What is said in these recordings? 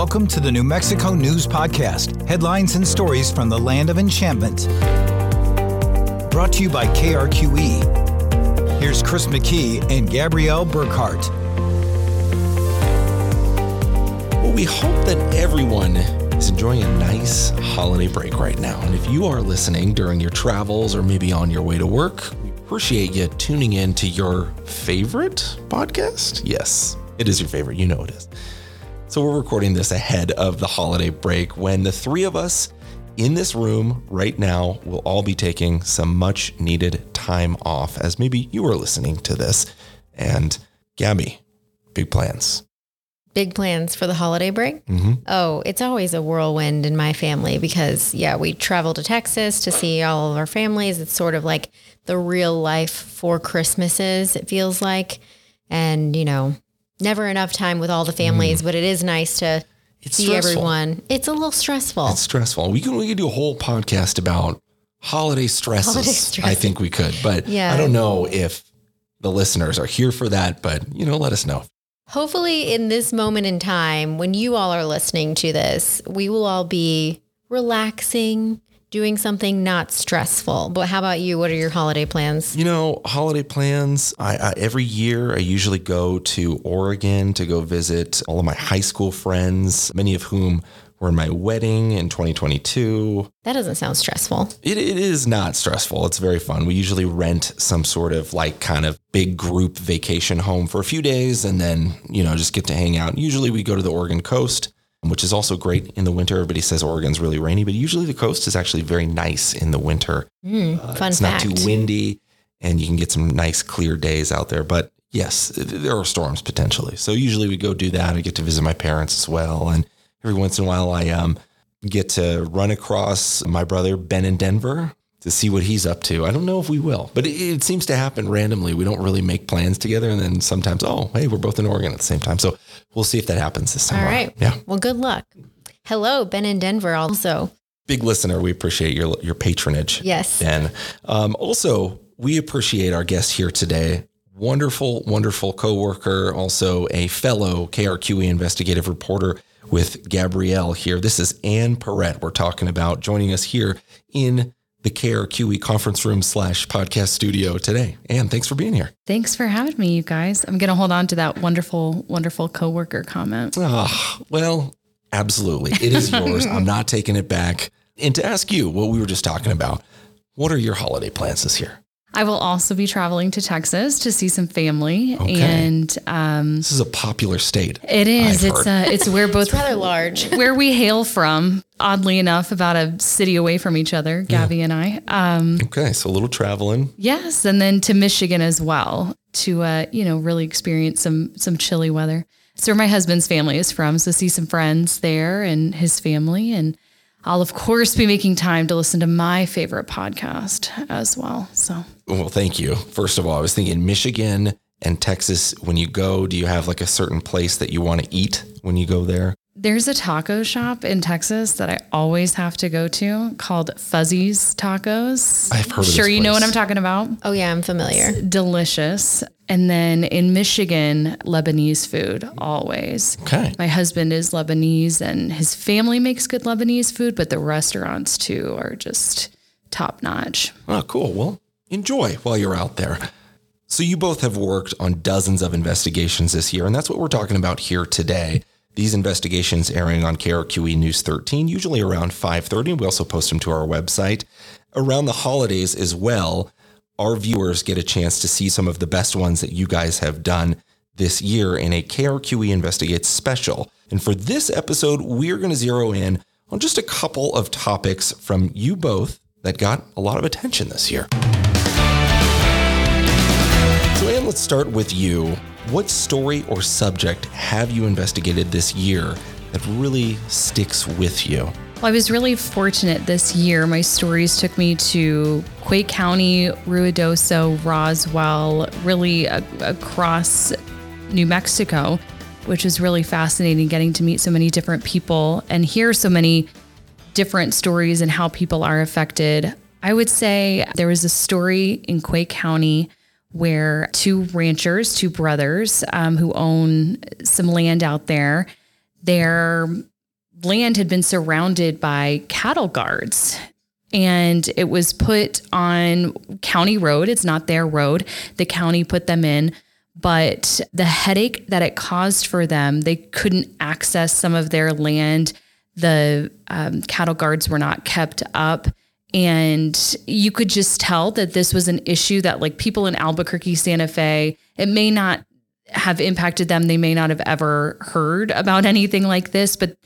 Welcome to the New Mexico News Podcast headlines and stories from the land of enchantment. Brought to you by KRQE. Here's Chris McKee and Gabrielle Burkhart. Well, we hope that everyone is enjoying a nice holiday break right now. And if you are listening during your travels or maybe on your way to work, we appreciate you tuning in to your favorite podcast. Yes, it is your favorite. You know it is. So we're recording this ahead of the holiday break when the three of us in this room right now will all be taking some much needed time off as maybe you are listening to this. And Gabby, big plans. Big plans for the holiday break? Mm-hmm. Oh, it's always a whirlwind in my family because, yeah, we travel to Texas to see all of our families. It's sort of like the real life for Christmases, it feels like. And, you know, never enough time with all the families, but it is nice to Mm. It's see stressful. everyone. It's a little stressful. It's stressful. We can we can do a whole podcast about holiday stresses. Holiday stresses. I think we could, but Yeah. I don't know if the listeners are here for that. But you know, let us know. Hopefully, in this moment in time, when you all are listening to this, we will all be relaxing, doing something not stressful. But how about you? What are your holiday plans? You know, holiday plans. I, I every year I usually go to Oregon to go visit all of my high school friends, many of whom were in my wedding in 2022. That doesn't sound stressful. It, it is not stressful. It's very fun. We usually rent some sort of like kind of big group vacation home for a few days and then, you know, just get to hang out. Usually we go to the Oregon coast, which is also great in the winter. Everybody says Oregon's really rainy, but usually the coast is actually very nice in the winter. Mm, fun it's fact. not too windy and you can get some nice clear days out there. But yes, there are storms potentially. So usually we go do that. I get to visit my parents as well. And every once in a while I um, get to run across my brother Ben in Denver to see what he's up to. I don't know if we will, but it, it seems to happen randomly. We don't really make plans together. And then sometimes, oh, hey, we're both in Oregon at the same time. So we'll see if that happens this time. All right. Yeah. Well, good luck. Hello, Ben in Denver also. Big listener. We appreciate your, your patronage. Yes. Ben. Um, also, we appreciate our guest here today. Wonderful, wonderful coworker, also a fellow KRQE investigative reporter with Gabrielle here. This is Ann Pierret. We're talking about joining us here in the KRQE conference room slash podcast studio today. And thanks for being here. Thanks for having me, you guys. I'm going to hold on to that wonderful, wonderful coworker comment. Ah, well, absolutely. It is yours. I'm not taking it back. And to ask you what we were just talking about, what are your holiday plans this year? I will also be traveling to Texas to see some family, Okay. and um, This is a popular state. it is. I've it's uh, it's where both It's rather large. where we hail from. Oddly enough, about a city away from each other, Gabby and I. Um, Okay, so a little traveling. yes, and then to Michigan as well to uh, you know really experience some some chilly weather. It's where my husband's family is from, so see some friends there and his family, and I'll of course be making time to listen to my favorite podcast as well. So Well, thank you. First of all, I was thinking Michigan and Texas. When you go, do you have like a certain place that you want to eat when you go there? There's a taco shop in Texas that I always have to go to called Fuzzy's Tacos. I've heard of Sure, this you know what. I'm talking about. Oh, yeah, I'm familiar. Delicious. And then in Michigan, Lebanese food always. Okay. My husband is Lebanese and his family makes good Lebanese food, but the restaurants too are just top notch. Oh, cool. Well, enjoy while you're out there. So you both have worked on dozens of investigations this year, and that's what we're talking about here today. These investigations airing on KRQE News 13, usually around 5:30. We also post them to our website around the holidays as well. Our viewers get a chance to see some of the best ones that you guys have done this year in a KRQE Investigates special. And for this episode, we're going to zero in on just a couple of topics from you both that got a lot of attention this year. So, Ann, let's start with you. What story or subject have you investigated this year that really sticks with you? Well, I was really fortunate this year. My stories took me to Quay County, Ruidoso, Roswell, really a- across New Mexico, which was really fascinating getting to meet so many different people and hear so many different stories and how people are affected. I would say there was a story in Quay County where two ranchers, two brothers um, who own some land out there, their land had been surrounded by cattle guards and it was put on county road. It's not their road. The county put them in, but the headache that it caused for them, they couldn't access some of their land. The um, cattle guards were not kept up. And you could just tell that this was an issue that, like, people in Albuquerque, Santa Fe, it may not have impacted them. They may not have ever heard about anything like this, but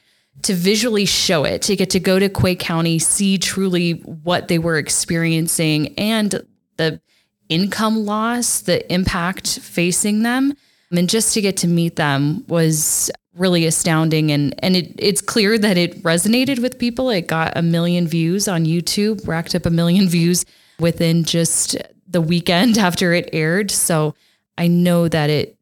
to visually show it, to get to go to Quay County, see truly what they were experiencing and the income loss, the impact facing them, and just to get to meet them was really astounding. And and it, it's clear that it resonated with people. It got a million views on YouTube, racked up a million views within just the weekend after it aired. So I know that it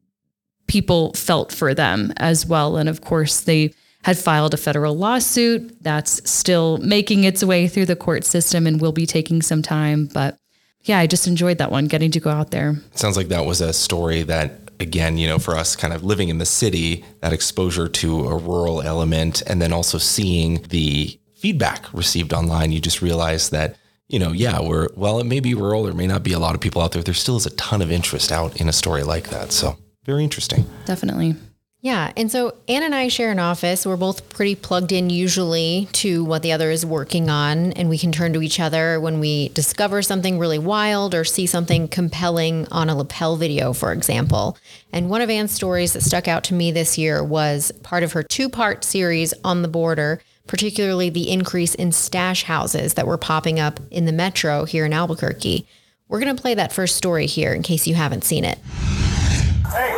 people felt for them as well. And of course, they had filed a federal lawsuit that's still making its way through the court system and will be taking some time. But yeah, I just enjoyed that one, getting to go out there. Sounds like that was a story that, again, you know, for us kind of living in the city, that exposure to a rural element, and then also seeing the feedback received online, you just realize that you know, yeah, we're, well, it may be rural, there may not be a lot of people out there. There still is a ton of interest out in a story like that. So, very interesting. Definitely. Yeah. And so Ann and I share an office. We're both pretty plugged in usually to what the other is working on. And we can turn to each other when we discover something really wild or see something compelling on a lapel video, for example. And one of Ann's stories that stuck out to me this year was part of her two part series on the border, particularly the increase in stash houses that were popping up in the metro here in Albuquerque. We're going to play that first story here in case you haven't seen it. Hey,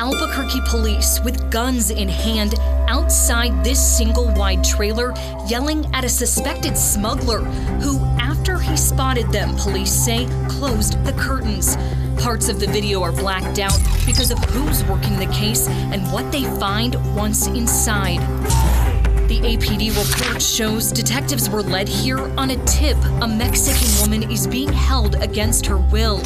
Albuquerque police with guns in hand outside this single wide trailer yelling at a suspected smuggler who, after he spotted them, police say closed the curtains. Parts of the video are blacked out because of who's working the case and what they find once inside. The APD report shows detectives were led here on a tip. A Mexican woman is being held against her will.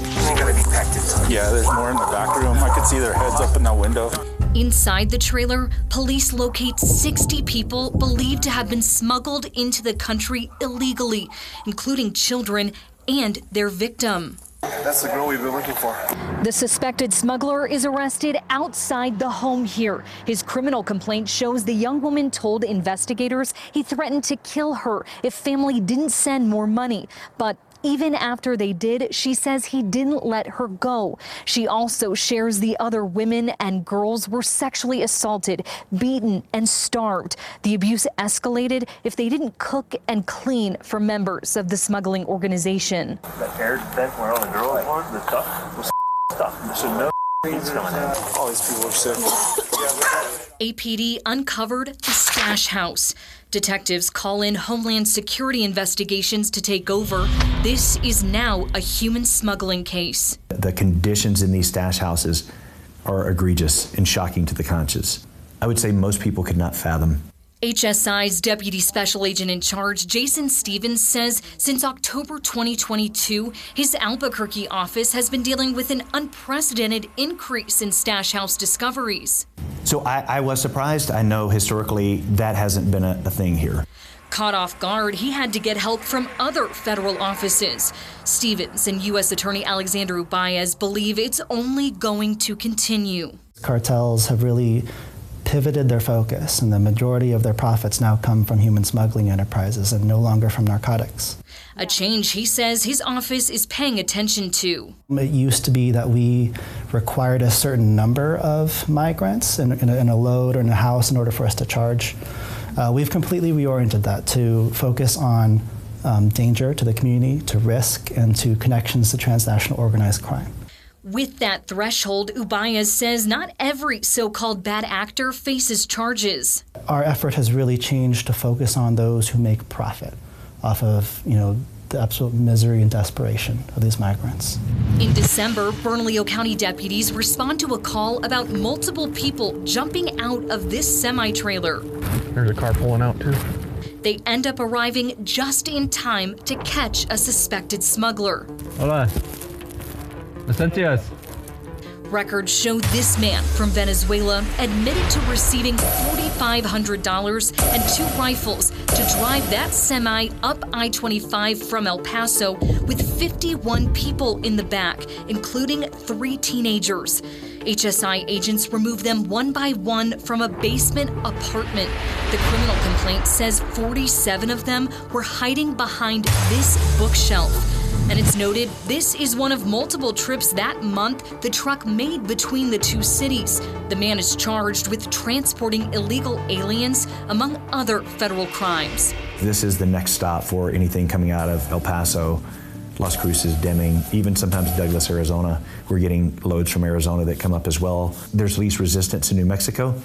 Yeah, there's more in the back room. I could see their heads up in that window. Inside the trailer, police locate 60 people believed to have been smuggled into the country illegally, including children and their victim. That's the girl we've been looking for. The suspected smuggler is arrested outside the home here. His criminal complaint shows the young woman told investigators he threatened to kill her if family didn't send more money. But even after they did, she says he didn't let her go. She also shares the other women and girls were sexually assaulted, beaten, and starved. The abuse escalated if they didn't cook and clean for members of the smuggling organization. The hair that where all the girls were, the stuff was stuff. So no coming in. All these people are sick. APD uncovered the stash house. Detectives call in Homeland Security investigations to take over. This is now a human smuggling case. The conditions in these stash houses are egregious and shocking to the conscience. I would say most people could not fathom HSI's Deputy Special Agent in Charge, Jason Stevens, says since October 2022, his Albuquerque office has been dealing with an unprecedented increase in stash house discoveries. So I, I was surprised. I know historically that hasn't been a, a thing here. Caught off guard, he had to get help from other federal offices. Stevens and U.S. Attorney Alexander Uballez believe it's only going to continue. Cartels have really pivoted their focus, and the majority of their profits now come from human smuggling enterprises and no longer from narcotics. A change he says his office is paying attention to. It used to be that we required a certain number of migrants in, in, a, in a, load or in a house in order for us to charge. Uh, we've completely reoriented that to focus on um, danger to the community, to risk, and to connections to transnational organized crime. With that threshold, Uballez says not every so called bad actor faces charges. Our effort has really changed to focus on those who make profit off of, you know, the absolute misery and desperation of these migrants. In December, Bernalillo County deputies respond to a call about multiple people jumping out of this semi trailer. There's a car pulling out, too. They end up arriving just in time to catch a suspected smuggler. Hola. Records show this man from Venezuela admitted to receiving $4,500 and two rifles to drive that semi up I 25 from El Paso with 51 people in the back, including three teenagers. HSI agents removed them one by one from a basement apartment. The criminal complaint says 47 of them were hiding behind this bookshelf. And it's noted this is one of multiple trips that month the truck made between the two cities. The man is charged with transporting illegal aliens, among other federal crimes. This is the next stop for anything coming out of El Paso, Las Cruces, Deming, even sometimes Douglas, Arizona. We're getting loads from Arizona that come up as well. There's least resistance in New Mexico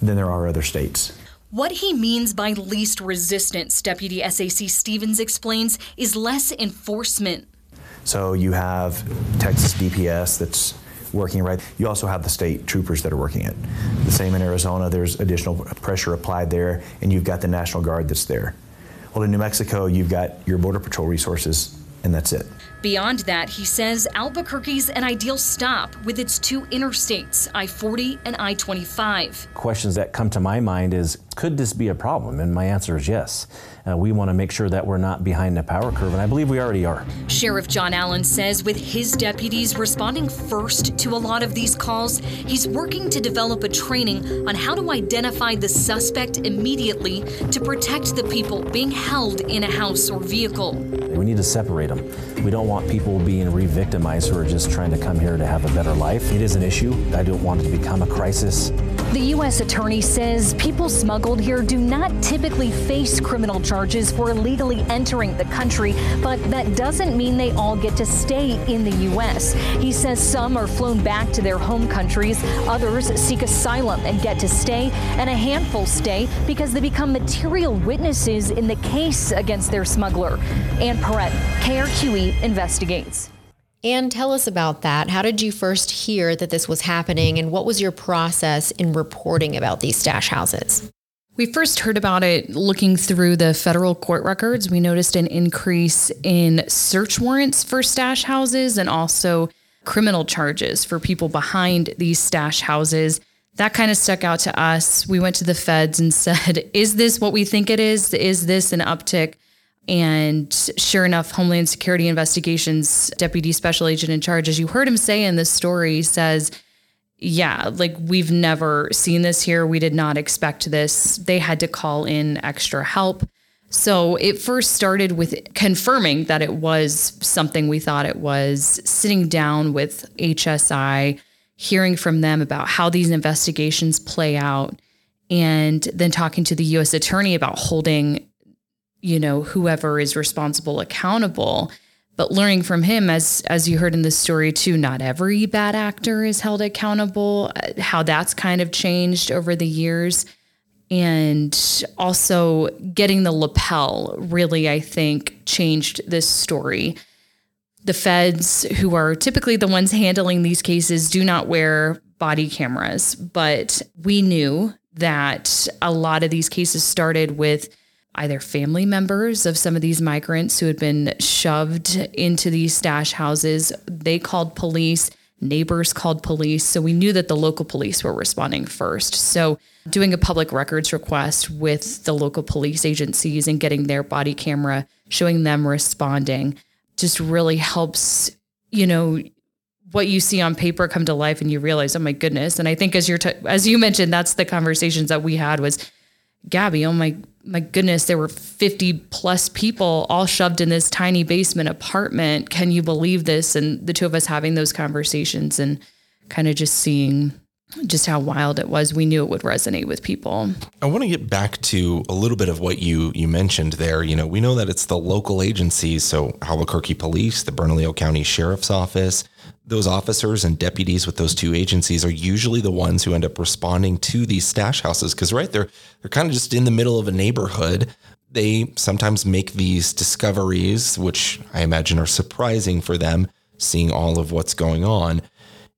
than there are other states. What he means by least resistance, Deputy SAC Stevens explains, is less enforcement. So you have Texas DPS that's working right. You also have the state troopers that are working it. The same in Arizona, there's additional pressure applied there, and you've got the National Guard that's there. Well, in New Mexico, you've got your Border Patrol resources, and that's it. Beyond that, he says Albuquerque's an ideal stop with its two interstates, I 40 and I 25. Questions that come to my mind is could this be a problem? And my answer is yes. Uh, we want to make sure that we're not behind the power curve, and I believe we already are. Sheriff John Allen says with his deputies responding first to a lot of these calls, he's working to develop a training on how to identify the suspect immediately to protect the people being held in a house or vehicle. We need to separate them. We don't want people being re victimized who are just trying to come here to have a better life. It is an issue. I don't want it to become a crisis. The U.S. Attorney says people smuggled here do not typically face criminal charges for illegally entering the country, but that doesn't mean they all get to stay in the U.S. He says some are flown back to their home countries, others seek asylum and get to stay, and a handful stay because they become material witnesses in the case against their smuggler. Ann Pierret, KRQE investigates. And tell us about that. How did you first hear that this was happening, and what was your process in reporting about these stash houses? We first heard about it looking through the federal court records. We noticed an increase in search warrants for stash houses and also criminal charges for people behind these stash houses. That kind of stuck out to us. We went to the feds and said, Is this what we think it is? Is this an uptick? And sure enough, Homeland Security Investigations Deputy Special Agent in Charge, as you heard him say in this story, says, Yeah, like we've never seen this here. We did not expect this. They had to call in extra help. So it first started with confirming that it was something we thought it was, sitting down with HSI, hearing from them about how these investigations play out, and then talking to the US attorney about holding you know whoever is responsible accountable. But learning from him as as you heard in the story too not every bad actor is held accountable. How that's kind of changed over the years. And also getting the lapel really i think changed this story. The feds who are typically the ones handling these cases do not wear body cameras. But we knew that a lot of these cases started with either family members of some of these migrants who had been shoved into these stash houses. They called police, neighbors called police. So we knew that the local police were responding first. So doing a public records request with the local police agencies and getting their body camera, showing them responding just really helps, you know, what you see on paper come to life and you realize, oh my goodness. And I think as you're, t- as you mentioned, that's the conversations that we had was, Gabby, oh my my goodness, there were 50 plus people all shoved in this tiny basement apartment. Can you believe this? And the two of us having those conversations and kind of just seeing just how wild it was. We knew it would resonate with people. I want to get back to a little bit of what you you mentioned there. You know, we know that it's the local agencies, so Albuquerque Police, the Bernalillo County Sheriff's Office, those officers and deputies with those two agencies are usually the ones who end up responding to these stash houses because right they're they're kind of just in the middle of a neighborhood they sometimes make these discoveries which i imagine are surprising for them seeing all of what's going on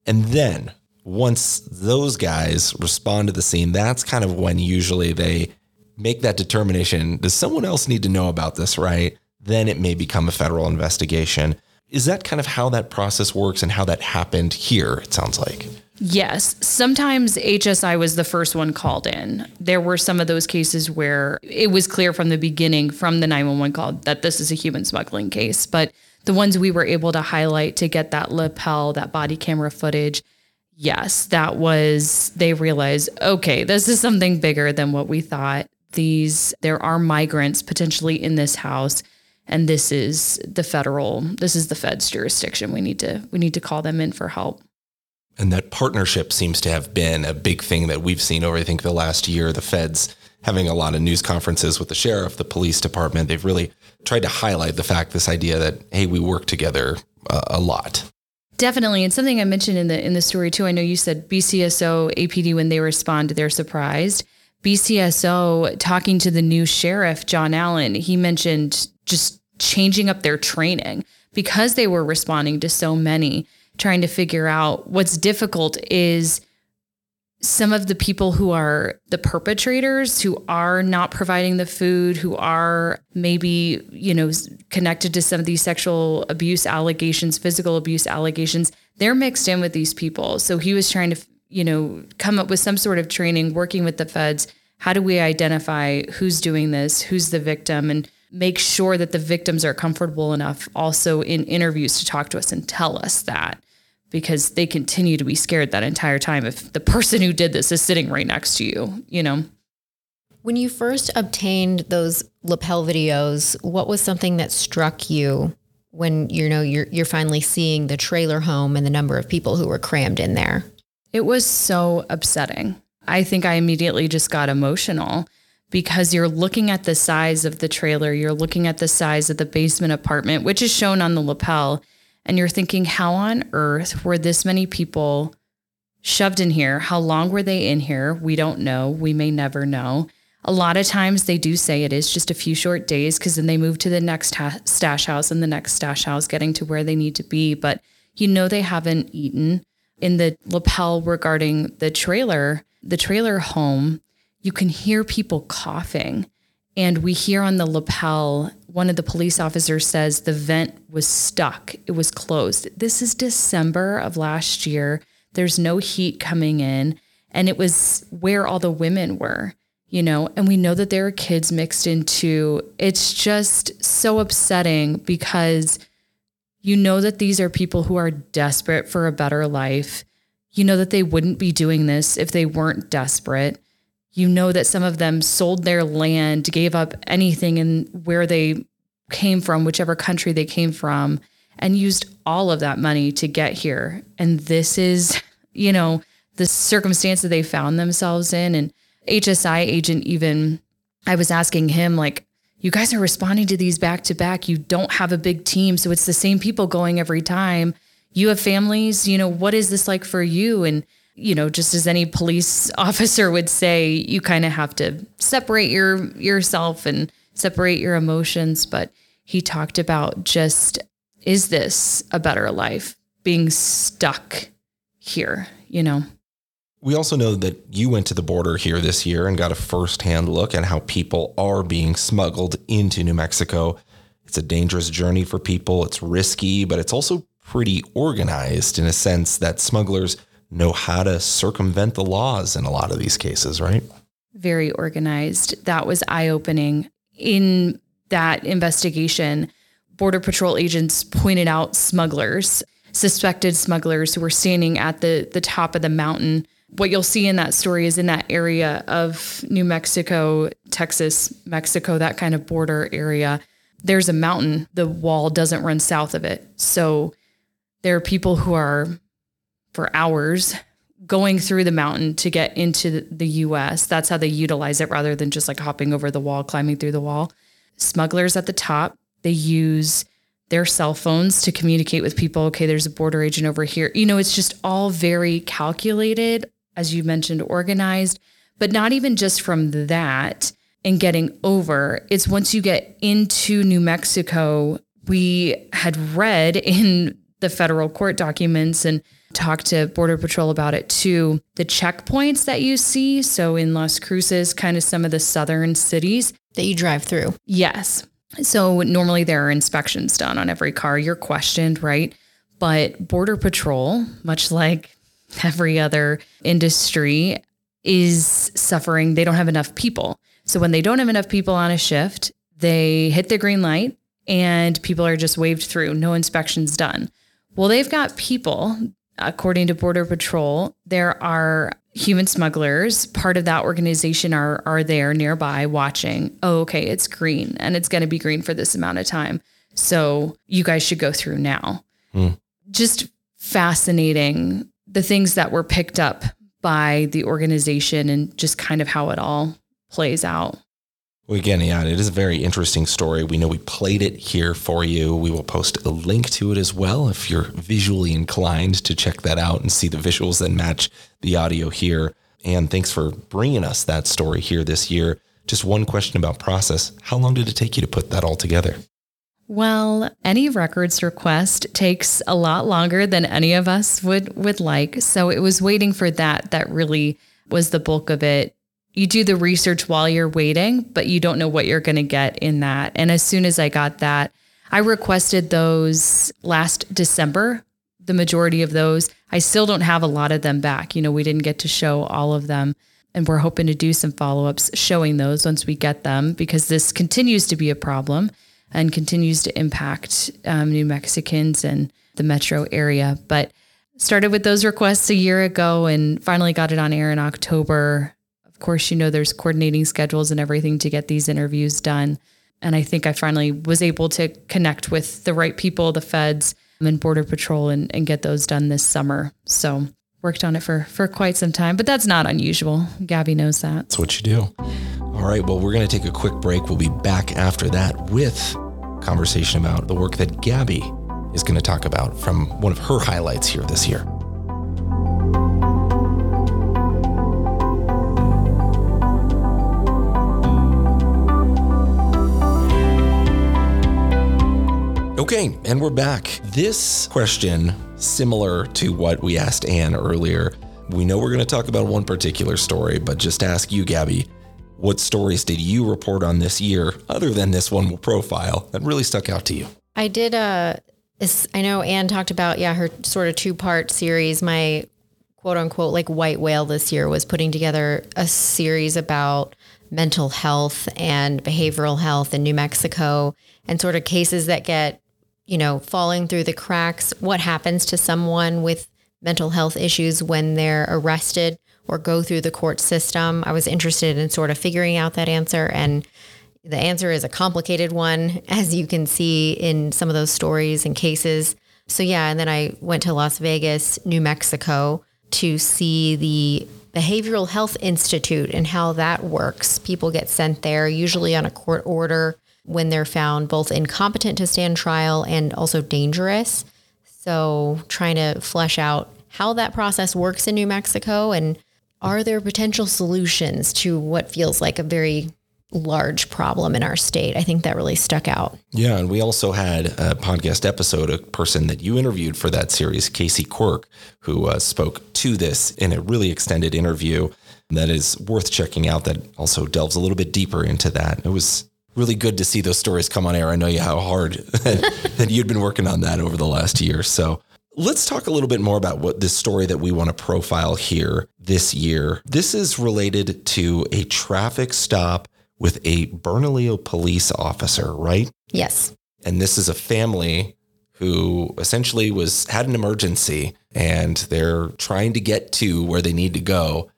and then once those guys respond to the scene that's kind of when usually they make that determination does someone else need to know about this right then it may become a federal investigation Is that kind of how that process works and how that happened here? It sounds like. Yes. Sometimes HSI was the first one called in. There were some of those cases where it was clear from the beginning, from the 911 call, that this is a human smuggling case. But the ones we were able to highlight to get that lapel, that body camera footage, yes, that was, they realized, okay, this is something bigger than what we thought. These, there are migrants potentially in this house and this is the federal this is the fed's jurisdiction. We need to we need to call them in for help. And that partnership seems to have been a big thing that we've seen over i think the last year. The feds having a lot of news conferences with the sheriff the police department. They've really tried to highlight the fact this idea that hey we work together uh, a lot definitely and something i mentioned in the in the story too i know you said bcso apd when they respond they're surprised. BCSO talking to the new sheriff, John Allen, he mentioned just changing up their training because they were responding to so many, trying to figure out what's difficult is some of the people who are the perpetrators who are not providing the food who are maybe you know connected to some of these sexual abuse allegations physical abuse allegations they're mixed in with these people. So he was trying to you know come up with some sort of training working with the feds. How do we identify who's doing this who's the victim and make sure that the victims are comfortable enough also in interviews to talk to us and tell us that because they continue to be scared that entire time if the person who did this is sitting right next to you, you know. When you first obtained those lapel videos, what was something that struck you when you know you're you're finally seeing the trailer home and the number of people who were crammed in there? It was so upsetting. I think I immediately just got emotional because you're looking at the size of the trailer, you're looking at the size of the basement apartment, which is shown on the lapel, and you're thinking, how on earth were this many people shoved in here? How long were they in here? We don't know. We may never know. A lot of times they do say it is just a few short days because then they move to the next ha- stash house and the next stash house, getting to where they need to be. But you know, they haven't eaten. In the lapel regarding the trailer, the trailer home, you can hear people coughing. And we hear on the lapel, one of the police officers says the vent was stuck, it was closed. This is December of last year. There's no heat coming in. And it was where all the women were, you know, and we know that there are kids mixed into it's just so upsetting because you know that these are people who are desperate for a better life. You know that they wouldn't be doing this if they weren't desperate you know that some of them sold their land, gave up anything in where they came from, whichever country they came from, and used all of that money to get here. And this is, you know, the circumstance that they found themselves in. And HSI agent even, I was asking him, like, you guys are responding to these back to back. You don't have a big team. So it's the same people going every time. You have families, you know, what is this like for you? And you know, just as any police officer would say, you kind of have to separate your yourself and separate your emotions. But he talked about just is this a better life being stuck here, you know? We also know that you went to the border here this year and got a firsthand look at how people are being smuggled into New Mexico. It's a dangerous journey for people. It's risky, but it's also pretty organized in a sense that smugglers know how to circumvent the laws in a lot of these cases, right? Very organized. That was eye opening. In that investigation, Border Patrol agents pointed out smugglers, suspected smugglers who were standing at the, the top of the mountain. What you'll see in that story is in that area of New Mexico, Texas, Mexico, that kind of border area, there's a mountain. The wall doesn't run south of it. So there are people who are for hours going through the mountain to get into the US. That's how they utilize it rather than just like hopping over the wall, climbing through the wall. Smugglers at the top, they use their cell phones to communicate with people. Okay, there's a border agent over here. You know, it's just all very calculated, as you mentioned, organized, but not even just from that and getting over. It's once you get into New Mexico, we had read in the federal court documents and talked to Border Patrol about it too. The checkpoints that you see, so in Las Cruces, kind of some of the southern cities that you drive through. Yes. So normally there are inspections done on every car. You're questioned, right? But Border Patrol, much like every other industry, is suffering. They don't have enough people. So when they don't have enough people on a shift, they hit the green light and people are just waved through, no inspections done. Well, they've got people, according to Border Patrol, there are human smugglers, part of that organization are are there nearby watching. Oh, okay, it's green and it's going to be green for this amount of time. So you guys should go through now. Mm. Just fascinating the things that were picked up by the organization and just kind of how it all plays out. Well, again, yeah, it is a very interesting story. We know we played it here for you. We will post a link to it as well if you're visually inclined to check that out and see the visuals that match the audio here. And thanks for bringing us that story here this year. Just one question about process. How long did it take you to put that all together? Well, any records request takes a lot longer than any of us would would like. So it was waiting for that that really was the bulk of it you do the research while you're waiting, but you don't know what you're going to get in that. And as soon as I got that, I requested those last December, the majority of those. I still don't have a lot of them back. You know, we didn't get to show all of them. And we're hoping to do some follow ups showing those once we get them because this continues to be a problem and continues to impact um, New Mexicans and the metro area. But started with those requests a year ago and finally got it on air in October course, you know, there's coordinating schedules and everything to get these interviews done. And I think I finally was able to connect with the right people, the feds and Border Patrol, and, and get those done this summer. So worked on it for, for quite some time, but that's not unusual. Gabby knows that. That's what you do. All right. Well, we're going to take a quick break. We'll be back after that with conversation about the work that Gabby is going to talk about from one of her highlights here this year. Okay, and we're back. This question, similar to what we asked Ann earlier, we know we're going to talk about one particular story, but just ask you, Gabby, what stories did you report on this year, other than this one profile, that really stuck out to you? I did uh, a. I know Ann talked about, yeah, her sort of two part series. My quote unquote like white whale this year was putting together a series about mental health and behavioral health in New Mexico and sort of cases that get you know, falling through the cracks, what happens to someone with mental health issues when they're arrested or go through the court system. I was interested in sort of figuring out that answer. And the answer is a complicated one, as you can see in some of those stories and cases. So, yeah. And then I went to Las Vegas, New Mexico to see the Behavioral Health Institute and how that works. People get sent there, usually on a court order when they're found both incompetent to stand trial and also dangerous. So, trying to flesh out how that process works in New Mexico and are there potential solutions to what feels like a very large problem in our state. I think that really stuck out. Yeah. And we also had a podcast episode, a person that you interviewed for that series, Casey Quirk, who uh, spoke to this in a really extended interview that is worth checking out that also delves a little bit deeper into that. It was really good to see those stories come on air. I know you how hard that you'd been working on that over the last year. So let's talk a little bit more about what this story that we want to profile here this year. This is related to a traffic stop with a Bernalillo police officer, right? Yes. And this is a family who essentially was had an emergency and they're trying to get to where they need to go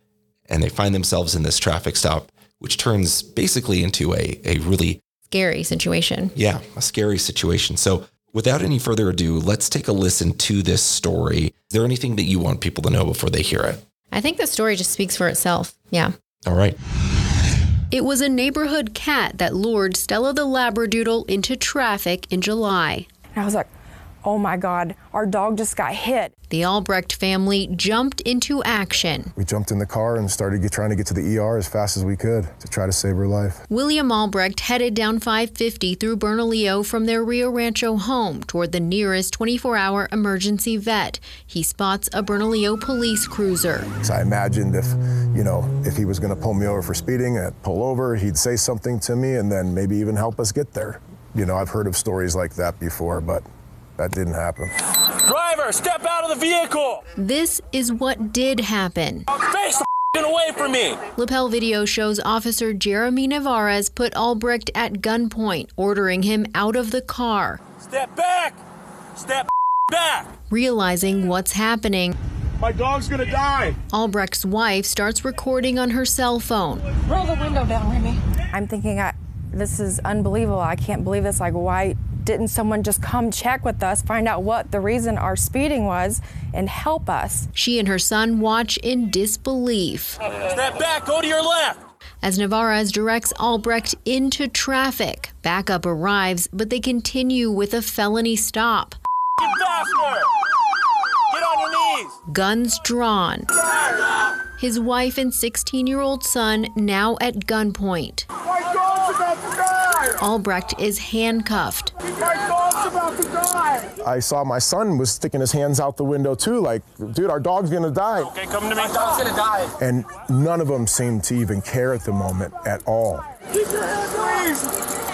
and they find themselves in this traffic stop which turns basically into a, a really scary situation. Yeah, a scary situation. So, without any further ado, let's take a listen to this story. Is there anything that you want people to know before they hear it? I think the story just speaks for itself. Yeah. All right. It was a neighborhood cat that lured Stella the Labradoodle into traffic in July. I was like, oh my God, our dog just got hit. The Albrecht family jumped into action. We jumped in the car and started get, trying to get to the ER as fast as we could to try to save her life. William Albrecht headed down 550 through Bernalillo from their Rio Rancho home toward the nearest 24 hour emergency vet. He spots a Bernalillo police cruiser. So I imagined if, you know, if he was going to pull me over for speeding, I'd pull over, he'd say something to me, and then maybe even help us get there You know, I've heard of stories like that before, but that didn't happen. Driver, step out of the vehicle! This is what did happen. Face the away from me! Lapel video shows Officer Jeremy Navarez put Albrecht at gunpoint, ordering him out of the car. Step back! Step back! Realizing what's happening, My dog's gonna die! Albrecht's wife starts recording on her cell phone. Roll the window down, Remy. I'm thinking, I, this is unbelievable. I can't believe this. Like, why didn't someone just come check with us, find out what the reason our speeding was, and help us? She and her son watch in disbelief. Step back, go to your left! As Navarez directs Albrecht into traffic, backup arrives, but they continue with a felony stop. Get faster! Get on your knees! Guns drawn. His wife and 16 year old son now at gunpoint. My dog's about to die! Albrecht is handcuffed. My dog's about to die! I saw my son was sticking his hands out the window too, like, dude, our dog's gonna die. Okay, come to me. My dog's gonna die. And none of them seemed to even care at the moment at all. Keep your hand, please!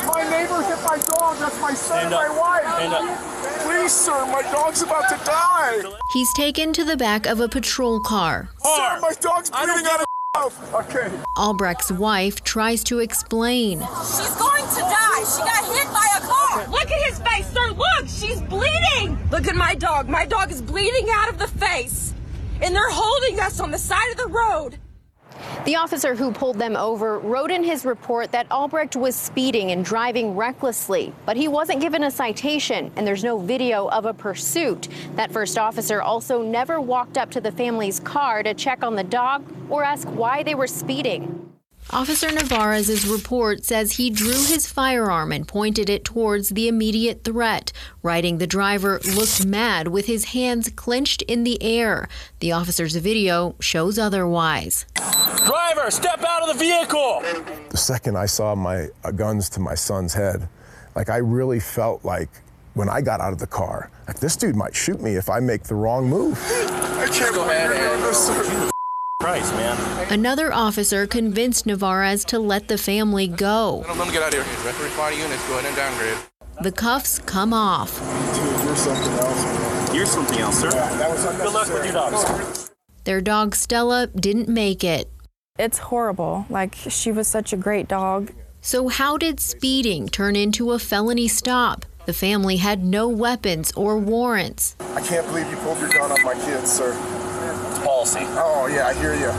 My neighbor hit my dog. That's my son and my wife. Stand up. Please, sir, my dog's about to die. He's taken to the back of a patrol car. Sir, my dog's bleeding out of mouth. Okay. Albrecht's wife tries to explain. She's going to die. She got hit by a car. Look at his face, sir. Look, she's bleeding. Look at my dog. My dog is bleeding out of the face. And they're holding us on the side of the road. The officer who pulled them over wrote in his report that Albrecht was speeding and driving recklessly, but he wasn't given a citation, and there's no video of a pursuit. That first officer also never walked up to the family's car to check on the dog or ask why they were speeding. Officer Navarez's report says he drew his firearm and pointed it towards the immediate threat, writing the driver looked mad with his hands clenched in the air. The officer's video shows otherwise. Driver, step out of the vehicle! The second I saw my uh, guns to my son's head, like I really felt like when I got out of the car, like this dude might shoot me if I make the wrong move. I can't go ahead and. Christ, man. Another officer convinced Navarez to let the family go. Let them get out of here. Referee fire units, go ahead and downgrade. The cuffs come off. Dude, you're something else. You're something else, sir. Yeah, that was Good luck with your dogs. Their dog Stella didn't make it. It's horrible. Like, she was such a great dog. So, how did speeding turn into a felony stop? The family had no weapons or warrants. I can't believe you pulled your gun on my kids, sir. It's policy. Oh, yeah, I hear you.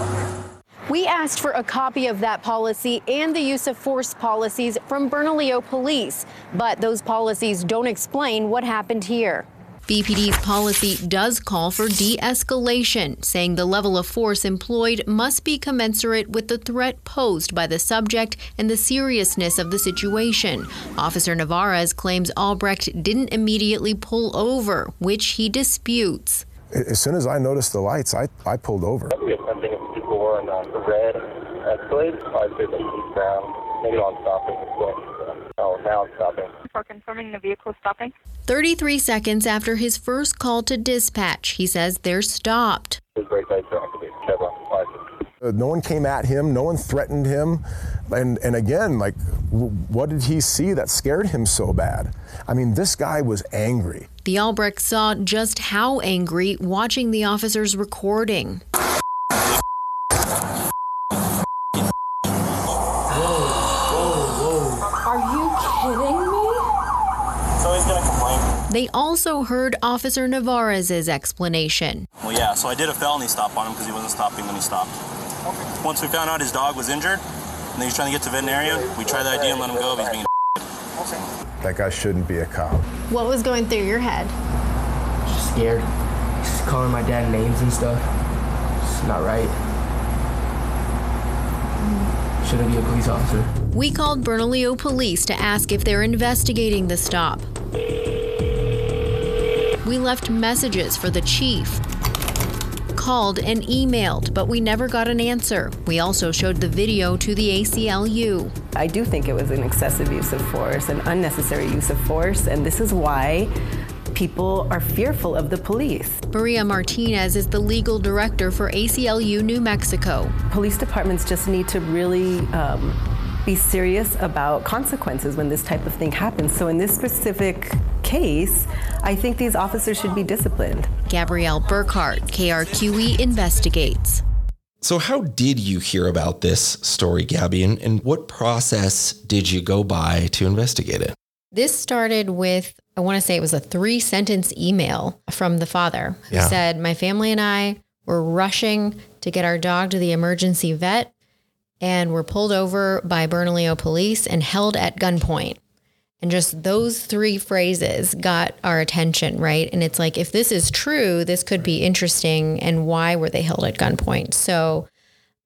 We asked for a copy of that policy and the use of force policies from Bernalillo Police, but those policies don't explain what happened here. BPD's policy does call for de escalation, saying the level of force employed must be commensurate with the threat posed by the subject and the seriousness of the situation. Officer Navarez claims Albrecht didn't immediately pull over, which he disputes. As soon as I noticed the lights, I, I pulled over. We have something if people were on uh, red Escalade. I'd say the eastbound. Maybe not stopping. But, oh, now it's stopping. For confirming the vehicle stopping. 33 seconds after his first call to dispatch, he says they're stopped. His brake lights are activated. Chevron license. Uh, No one came at him. No one threatened him. And, and again, like, what did he see that scared him so bad? I mean, this guy was angry. The Albrecht saw just how angry watching the officer's recording. Are you kidding me? So he's gonna complain. They also heard Officer Navarez's explanation. Well, yeah, so I did a felony stop on him because he wasn't stopping when he stopped. Once we found out his dog was injured and he was trying to get to veterinarian, we tried the idea and let him go if he's being That guy shouldn't be a cop. What was going through your head? Just scared. Just calling my dad names and stuff. It's not right. Shouldn't be a police officer. We called Bernalillo police to ask if they're investigating the stop. We left messages for the chief, called and emailed, but we never got an answer. We also showed the video to the ACLU. I do think it was an excessive use of force, an unnecessary use of force, and this is why people are fearful of the police. Maria Martinez is the legal director for ACLU New Mexico. Police departments just need to really um, be serious about consequences when this type of thing happens. So in this specific case, I think these officers should be disciplined. Gabrielle Burkhart, KRQE investigates. So, how did you hear about this story, Gabby, and, and what process did you go by to investigate it? This started with, I want to say it was a three sentence email from the father who Yeah. said, My family and I were rushing to get our dog to the emergency vet and were pulled over by Bernalillo police and held at gunpoint. And just those three phrases got our attention, right? And it's like, if this is true, this could be interesting. And why were they held at gunpoint? So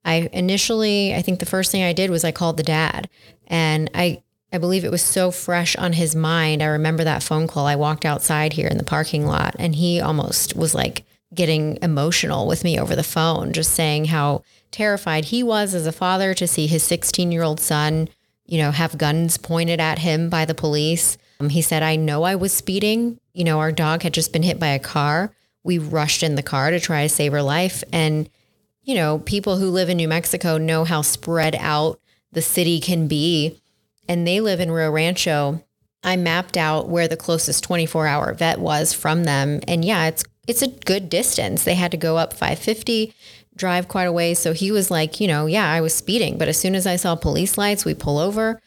I initially, I think the first thing I did was I called the dad. And I, I believe it was so fresh on his mind. I remember that phone call. I walked outside here in the parking lot and he almost was like getting emotional with me over the phone, just saying how terrified he was as a father to see his 16 year old son, you know, have guns pointed at him by the police. Um, he said, I know I was speeding. You know, our dog had just been hit by a car. We rushed in the car to try to save her life. And, you know, people who live in New Mexico know how spread out the city can be. And they live in Rio Rancho. I mapped out where the closest 24 hour vet was from them. And yeah, it's it's a good distance. They had to go up 550, drive quite a ways. So he was like, you know, yeah, I was speeding. But as soon as I saw police lights, we pull over.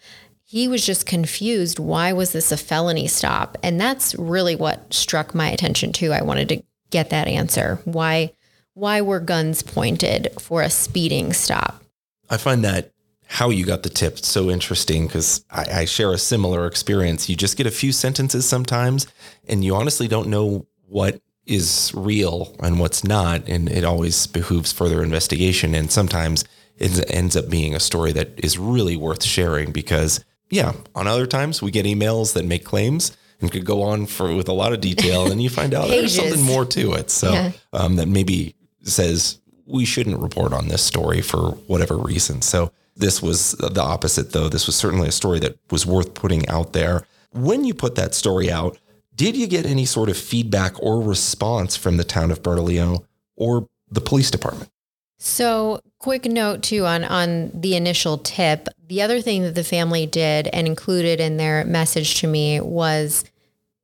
He was just confused. Why was this a felony stop? And that's really what struck my attention too. I wanted to get that answer. Why why were guns pointed for a speeding stop? I find that how you got the tip so interesting because I, I share a similar experience. You just get a few sentences sometimes, and you honestly don't know what is real and what's not. And it always behooves further investigation. And sometimes it ends up being a story that is really worth sharing because, yeah, on other times we get emails that make claims and could go on for with a lot of detail, and you find out there's something more to it. So Yeah. um, that maybe says we shouldn't report on this story for whatever reason. So this was the opposite, though. This was certainly a story that was worth putting out there. When you put that story out, did you get any sort of feedback or response from the town of Bernalillo or the police department? So, quick note too on on the initial tip. The other thing that the family did and included in their message to me was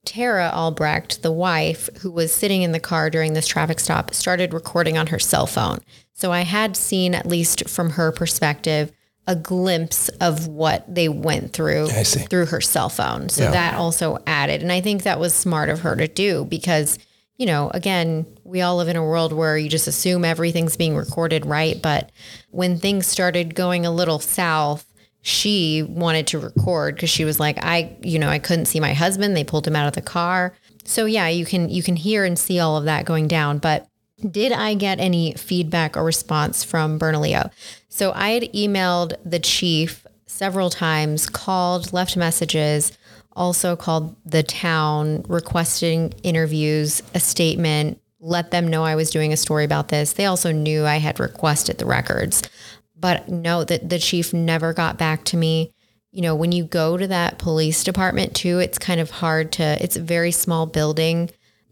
Tara Albrecht, the wife who was sitting in the car during this traffic stop, started recording on her cell phone. So I had seen at least from her perspective a glimpse of what they went through through her cell phone. So Yeah. that also added. And I think that was smart of her to do because, you know, again, we all live in a world where you just assume everything's being recorded, right? But when things started going a little south, she wanted to record because she was like, I, you know, I couldn't see my husband. They pulled him out of the car. So yeah, you can you can hear and see all of that going down. But did I get any feedback or response from Bernalillo? So I had emailed the chief several times, called, left messages, also called the town, requesting interviews, a statement, let them know I was doing a story about this. They also knew I had requested the records. But no, that the chief never got back to me. You know, when you go to that police department too, it's kind of hard to, it's a very small building.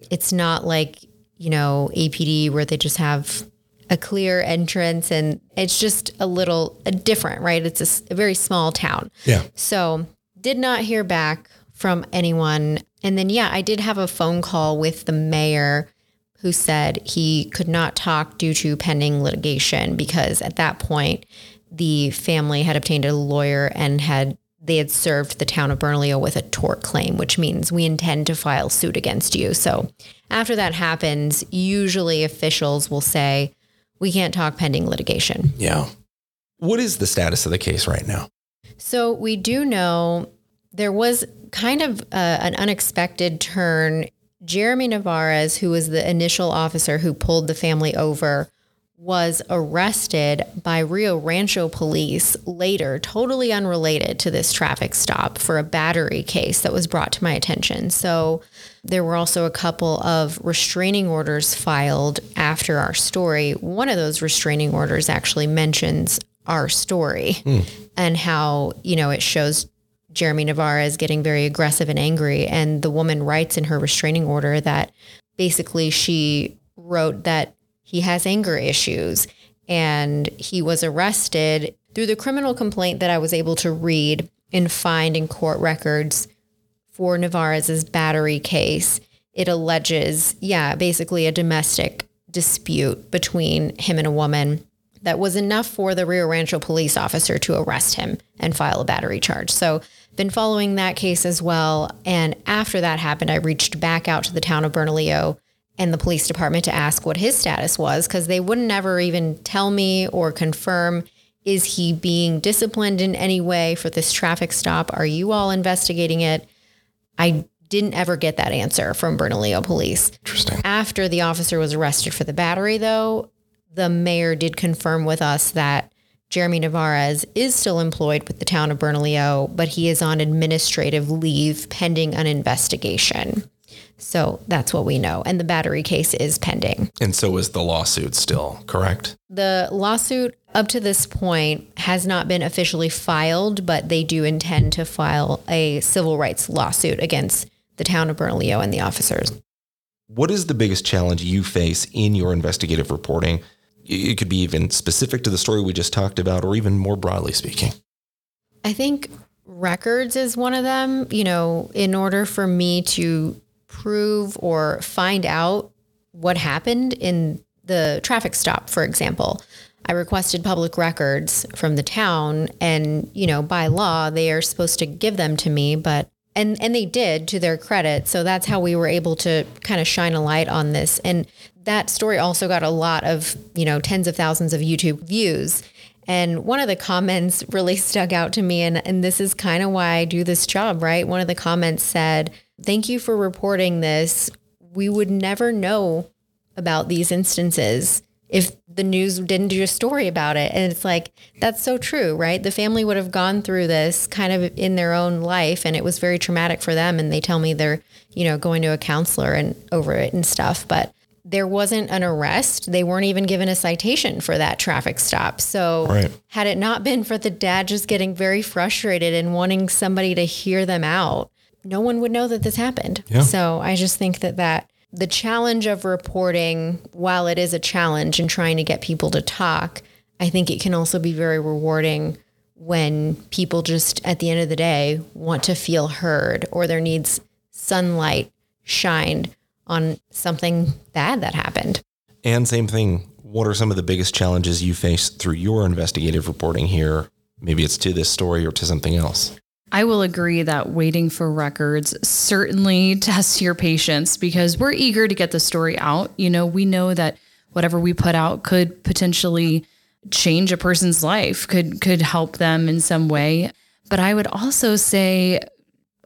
It's not like, you know, APD where they just have a clear entrance and it's just a little different, right? It's a very small town. Yeah. So did not hear back from anyone. And then, yeah, I did have a phone call with the mayor who said he could not talk due to pending litigation because at that point, the family had obtained a lawyer and had they had served the town of Bernalillo with a tort claim, which means we intend to file suit against you. So after that happens, usually officials will say, we can't talk pending litigation. Yeah. What is the status of the case right now? So we do know there was kind of uh, an unexpected turn. Jeremy Navarez, who was the initial officer who pulled the family over, was arrested by Rio Rancho police later, totally unrelated to this traffic stop for a battery case that was brought to my attention. So there were also a couple of restraining orders filed after our story. One of those restraining orders actually mentions our story and how, you know, it shows Jeremy Navarez getting very aggressive and angry. And the woman writes in her restraining order that basically she wrote that he has anger issues and he was arrested through the criminal complaint that I was able to read and find in court records for Navarez's battery case, it alleges, yeah, basically a domestic dispute between him and a woman that was enough for the Rio Rancho police officer to arrest him and file a battery charge. So, been following that case as well. And after that happened, I reached back out to the town of Bernalillo and the police department to ask what his status was because they wouldn't ever even tell me or confirm is he being disciplined in any way for this traffic stop? Are you all investigating it? I didn't ever get that answer from Bernalillo police. Interesting. After the officer was arrested for the battery, though, the mayor did confirm with us that Jeremy Navarez is still employed with the town of Bernalillo, but he is on administrative leave pending an investigation. So that's what we know. And the battery case is pending. And so is the lawsuit still, correct? The lawsuit up to this point has not been officially filed, but they do intend to file a civil rights lawsuit against the town of Bernalillo and the officers. What is the biggest challenge you face in your investigative reporting? It could be even specific to the story we just talked about, or even more broadly speaking. I think records is one of them. You know, in order for me to prove or find out what happened in the traffic stop, for example, I requested public records from the town and, you know, by law, they are supposed to give them to me, but and and they did to their credit. So that's how we were able to kind of shine a light on this. And that story also got a lot of, you know, tens of thousands of YouTube views. And one of the comments really stuck out to me and and this is kind of why I do this job, right? One of the comments said, "Thank you for reporting this. We would never know about these instances if the news didn't do a story about it. And it's like, that's so true, right? The family would have gone through this kind of in their own life and it was very traumatic for them. And they tell me they're, you know, going to a counselor and over it and stuff. But there wasn't an arrest. They weren't even given a citation for that traffic stop. So, right. had it not been for the dad just getting very frustrated and wanting somebody to hear them out, no one would know that this happened. Yeah. So, I just think that that the challenge of reporting, while it is a challenge and trying to get people to talk, I think it can also be very rewarding when people just at the end of the day want to feel heard or their needs sunlight shined on something bad that happened. And same thing, what are some of the biggest challenges you face through your investigative reporting here? Maybe it's to this story or to something else. I will agree that waiting for records certainly tests your patience because we're eager to get the story out. You know, we know that whatever we put out could potentially change a person's life, could could help them in some way. But I would also say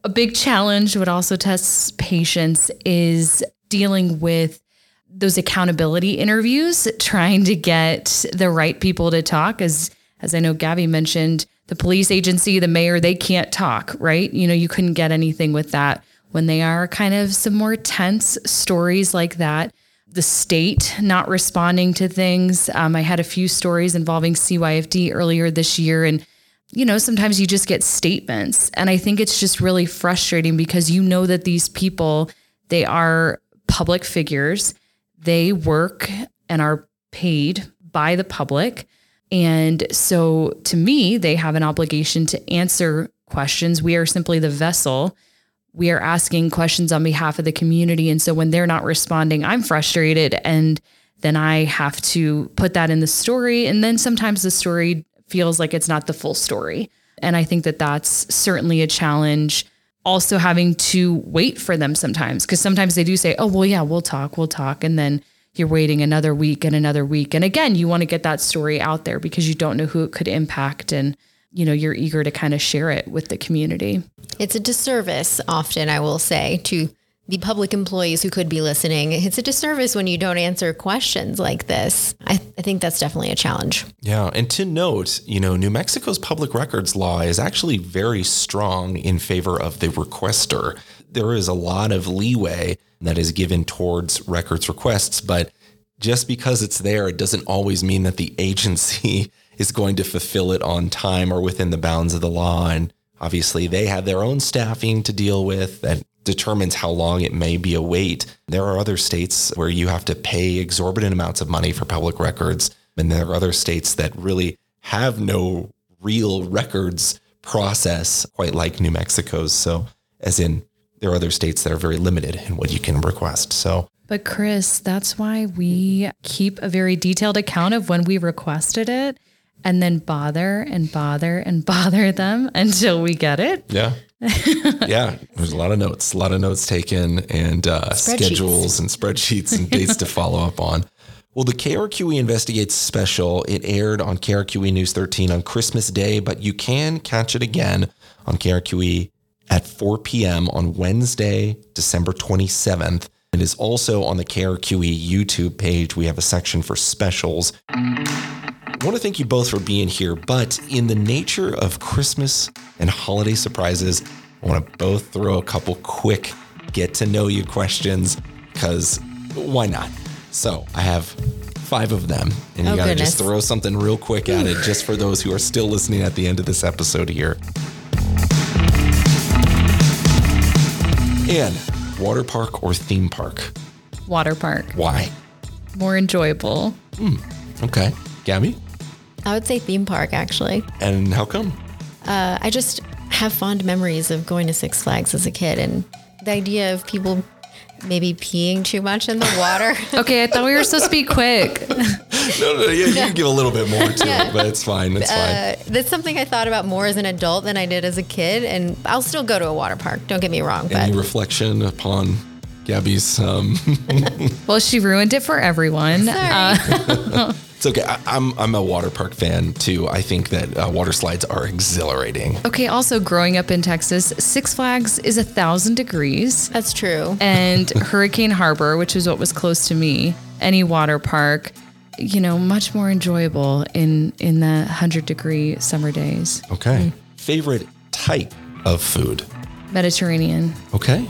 a big challenge would also test patience is dealing with those accountability interviews, trying to get the right people to talk as as I know Gabby mentioned the police agency, the mayor, they can't talk, right? You know, you couldn't get anything with that. When they are kind of some more tense stories like that, the state not responding to things. Um, I had a few stories involving CYFD earlier this year, and you know, sometimes you just get statements. And I think it's just really frustrating because you know that these people, they are public figures, they work and are paid by the public. And so to me, they have an obligation to answer questions. We are simply the vessel. We are asking questions on behalf of the community. And so when they're not responding, I'm frustrated. And then I have to put that in the story. And then sometimes the story feels like it's not the full story. And I think that that's certainly a challenge. Also, having to wait for them sometimes, because sometimes they do say, oh, well, yeah, we'll talk, we'll talk. And then you're waiting another week and another week. And again, you want to get that story out there because you don't know who it could impact. And, you know, you're eager to kind of share it with the community. It's a disservice, often, I will say, to the public employees who could be listening. It's a disservice when you don't answer questions like this. I, I think that's definitely a challenge. Yeah. And to note, you know, New Mexico's public records law is actually very strong in favor of the requester. There is a lot of leeway that is given towards records requests, but just because it's there, it doesn't always mean that the agency is going to fulfill it on time or within the bounds of the law. And obviously, they have their own staffing to deal with that determines how long it may be a wait. There are other states where you have to pay exorbitant amounts of money for public records. And there are other states that really have no real records process, quite like New Mexico's. So, as in, there are other states that are very limited in what you can request. So, But Chris, that's why we keep a very detailed account of when we requested it and then bother and bother and bother them until we get it. yeah. yeah, there's a lot of notes, a lot of notes taken, and uh, schedules and spreadsheets and dates to follow up on. Well, the KRQE Investigates special, it aired on KRQE News 13 on Christmas Day, but you can catch it again on KRQE at 4 p.m. on Wednesday, December 27th. It is also on the KRQE YouTube page. We have a section for specials. I want to thank you both for being here, but in the nature of Christmas and holiday surprises, I want to both throw a couple quick get to know you questions because why not? So I have five of them, and you Oh, got to just throw something real quick at it just for those who are still listening at the end of this episode here. And water park or theme park? Water park. Why? More enjoyable. Okay. Gabby? I would say theme park, actually. And how come? Uh, I just have fond memories of going to Six Flags as a kid and the idea of people maybe peeing too much in the water. Okay, I thought we were supposed to be quick. No, no, yeah, you can give a little bit more to Yeah. it, but it's fine. It's fine. Uh, that's something I thought about more as an adult than I did as a kid, and I'll still go to a water park. Don't get me wrong, but Any reflection upon Gabby's? Um, Well, she ruined it for everyone. Uh, it's okay. I, I'm I'm a water park fan too. I think that uh, water slides are exhilarating. okay, also growing up in Texas, Six Flags is a thousand degrees. That's true. And Hurricane Harbor, which is what was close to me, any water park, you know, much more enjoyable in in the hundred degree summer days. Okay. Favorite type of food? Mediterranean. Okay.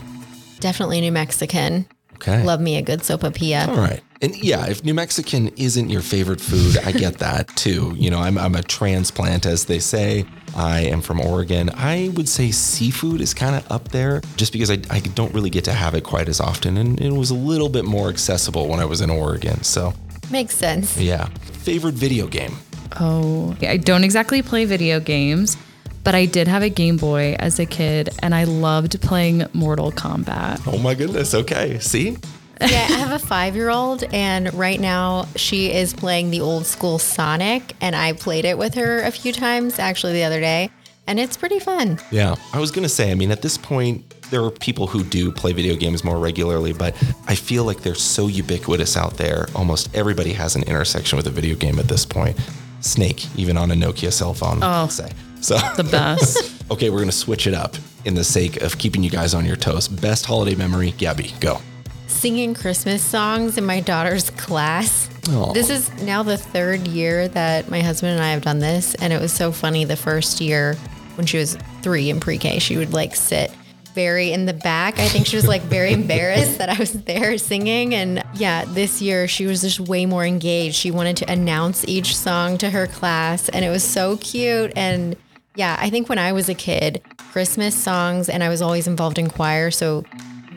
definitely New Mexican. Okay. Love me a good sopapilla. All right. And yeah, if New Mexican isn't your favorite food, I get that too. You know, I'm, I'm a transplant, as they say. I am from Oregon. I would say seafood is kind of up there just because I, I don't really get to have it quite as often. And it was a little bit more accessible when I was in Oregon. So, Makes sense. yeah. Favorite video game? Oh, I don't exactly play video games, but I did have a Game Boy as a kid and I loved playing Mortal Kombat. Oh my goodness. Okay. See? yeah, I have a five year old, and right now she is playing the old school Sonic, and I played it with her a few times actually the other day, and it's pretty fun. Yeah. I was going to say, I mean, at this point, there are people who do play video games more regularly, but I feel like they're so ubiquitous out there. Almost everybody has an intersection with a video game at this point. Snake, even on a Nokia cell phone, Oh, I'll say. So the best. okay, we're going to switch it up in the sake of keeping you guys on your toes. Best holiday memory, Gabby, go. Singing Christmas songs in my daughter's class. Aw. This is now the third year that my husband and I have done this, and it was so funny. The first year when she was three in pre K, she would like sit very in the back. I think she was like very embarrassed that I was there singing. And yeah, this year she was just way more engaged. She wanted to announce each song to her class, and it was so cute. And yeah, I think when I was a kid, Christmas songs, and I was always involved in choir. So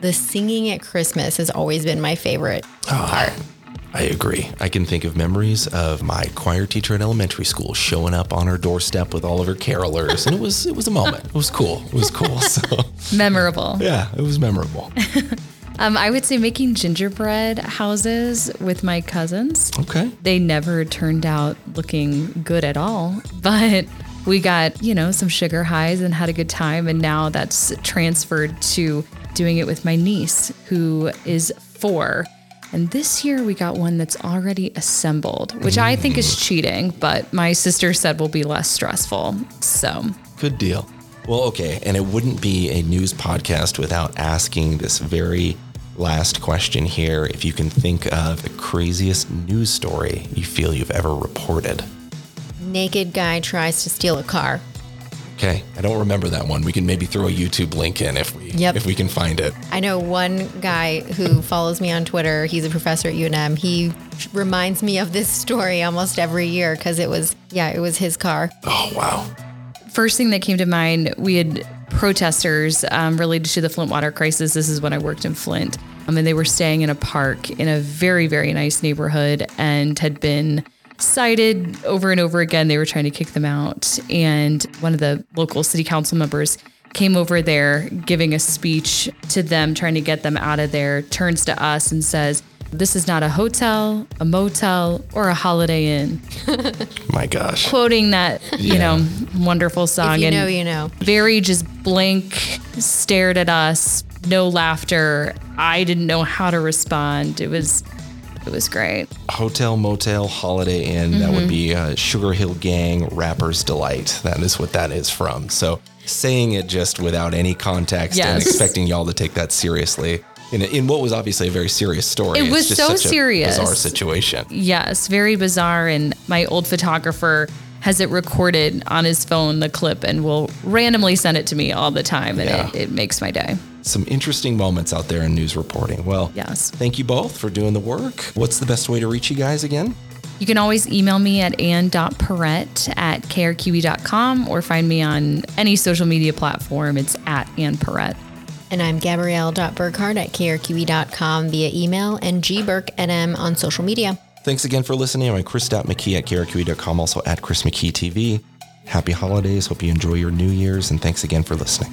the singing at Christmas has always been my favorite part. I agree. I can think of memories of my choir teacher in elementary school showing up on her doorstep with all of her carolers, and it was it was a moment. It was cool. It was cool. So Memorable. yeah, it was memorable. Um, I would say making gingerbread houses with my cousins. Okay. They never turned out looking good at all, but we got, you know, some sugar highs and had a good time. And now that's transferred to doing it with my niece, who is four. And this year we got one that's already assembled, which I think is cheating, but my sister said will be less stressful. So Good deal. Well, okay, and it wouldn't be a news podcast without asking this very last question here. If you can think of the craziest news story you feel you've ever reported. Naked guy tries to steal a car. Okay, I don't remember that one. We can maybe throw a YouTube link in if we Yep. if we can find it. I know one guy who follows me on Twitter. He's a professor at UNM. He reminds me of this story almost every year because it was, yeah, it was his car. Oh, wow. first thing that came to mind, we had protesters um, related to the Flint water crisis. This is when I worked in Flint. Um, and they were staying in a park in a very, very nice neighborhood and had been cited over and over again. They were trying to kick them out. And one of the local city council members came over there giving a speech to them, trying to get them out of there, turns to us and says, This is not a hotel, a motel, or a holiday inn. My gosh. Quoting that, you Yeah. know, wonderful song. you and know, you know. Very just blank, stared at us, no laughter. I didn't know how to respond. It was it was great. Hotel, motel, holiday inn. That would Mhm. be uh, Sugarhill Gang Rapper's Delight. That is what that is from. So saying it just without any context and expecting y'all to take that seriously in, in what was obviously a very serious story. It was so serious. bizarre situation. Yes, very bizarre. And my old photographer has it recorded on his phone, the clip, and will randomly send it to me all the time. And Yeah. it, it makes my day. Some interesting moments out there in news reporting. Well, yes. Thank you both for doing the work. What's the best way to reach you guys again? You can always email me at ann.pierret at krqe.com or find me on any social media platform. It's at Ann Pierret. And I'm Gabrielle.Burkhart at krqe.com via email and gburknm on social media. Thanks again for listening. I'm Chris.mckee at krqe.com, also at Chris McKee TV. Happy holidays. Hope you enjoy your New Year's, and thanks again for listening.